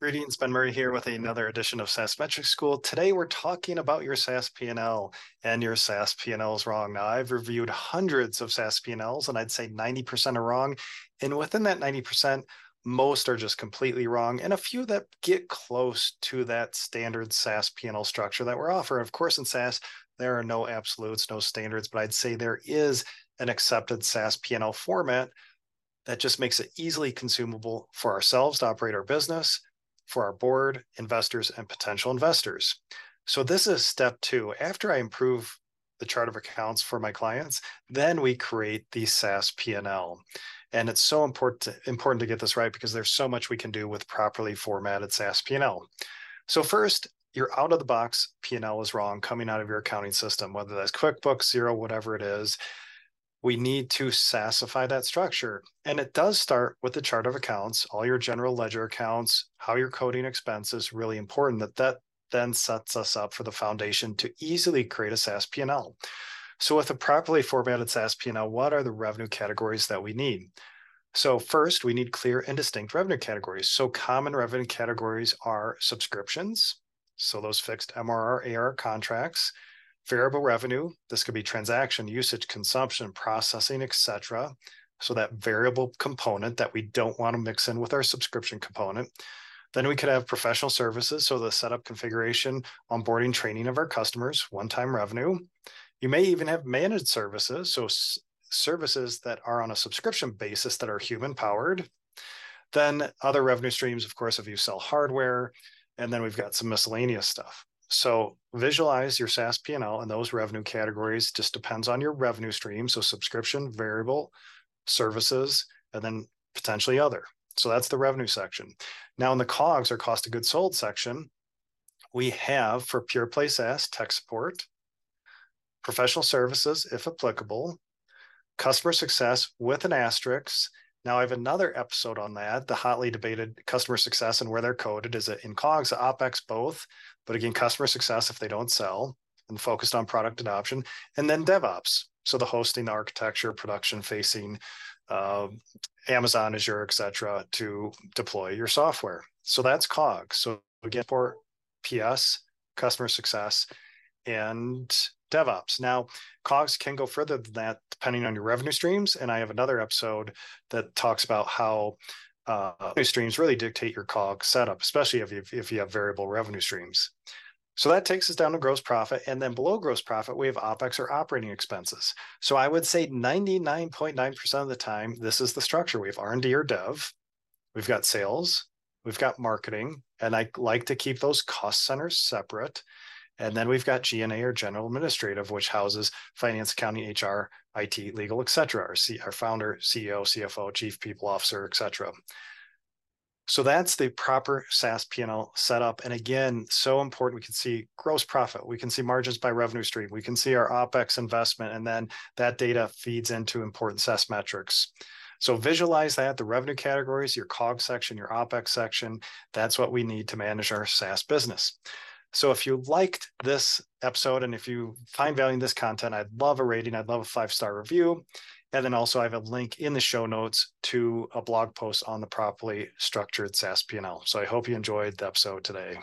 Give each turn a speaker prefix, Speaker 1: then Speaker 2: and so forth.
Speaker 1: Greetings, Ben Murray here with another edition of SaaS Metric School. Today we're talking about your SaaS P&L and your SaaS P&L is wrong. Now I've reviewed hundreds of SaaS P&Ls and I'd say 90% are wrong. And within that 90%, most are just completely wrong and a few that get close to that standard SaaS P&L structure that we're offering. Of course, in SaaS, there are no absolutes, no standards, but I'd say there is an accepted SaaS P&L format that just makes it easily consumable for ourselves to operate our business for our board, investors, and potential investors. So this is step two. After I improve the chart of accounts for my clients, then we create the SaaS P&L. And it's so important to, important to get this right because there's so much we can do with properly formatted SaaS P&L. So first, your out of the box P&L is wrong coming out of your accounting system, whether that's QuickBooks, Xero, whatever it is we need to SaaSify that structure. And it does start with the chart of accounts, all your general ledger accounts, how you're coding expenses, really important that that then sets us up for the foundation to easily create a SaaS P&L. So with a properly formatted SaaS P&L, what are the revenue categories that we need? So first, we need clear and distinct revenue categories. So common revenue categories are subscriptions, so those fixed MRR, AR contracts, variable revenue. This could be transaction, usage, consumption, processing, etc. So that variable component that we don't want to mix in with our subscription component. Then we could have professional services, so the setup, configuration, onboarding, training of our customers, one-time revenue. You may even have managed services, so services that are on a subscription basis that are human powered. Then other revenue streams, of course, if you sell hardware, and then we've got some miscellaneous stuff. So visualize your SaaS P&L and those revenue categories just depends on your revenue stream. So subscription, variable, services, and then potentially other. So that's the revenue section. Now in the COGS or cost of goods sold section, we have for pure play SaaS tech support, professional services, if applicable, customer success with an asterisk, now I have another episode on that, the hotly debated customer success and where they're coded. Is it in COGS, OPEX, both? But again, customer success if they don't sell and focused on product adoption. And then DevOps. So the hosting, the architecture, production facing, uh, Amazon, Azure, etc., to deploy your software. So that's COGS. So again, for PS, customer success, and DevOps. Now, COGS can go further than that depending on your revenue streams. And I have another episode that talks about how uh, revenue streams really dictate your COGS setup, especially if you, if you have variable revenue streams. So that takes us down to gross profit. And then below gross profit, we have OPEX or operating expenses. So I would say 99.9% of the time, this is the structure. We have R&D or dev, we've got sales, we've got marketing, and I like to keep those cost centers separate. And then we've got G&A or general administrative, which houses finance, accounting, HR, IT, legal, etc. Our, C- our founder, CEO, CFO, chief people officer, etc. So that's the proper SaaS P&L setup. And again, so important. We can see gross profit. We can see margins by revenue stream. We can see our OPEX investment. And then that data feeds into important SaaS metrics. So visualize that, the revenue categories, your COG section, your OPEX section. That's what we need to manage our SaaS business. So if you liked this episode and if you find value in this content, I'd love a rating. I'd love a five star review. And then also I have a link in the show notes to a blog post on the properly structured SaaS P&L. So I hope you enjoyed the episode today.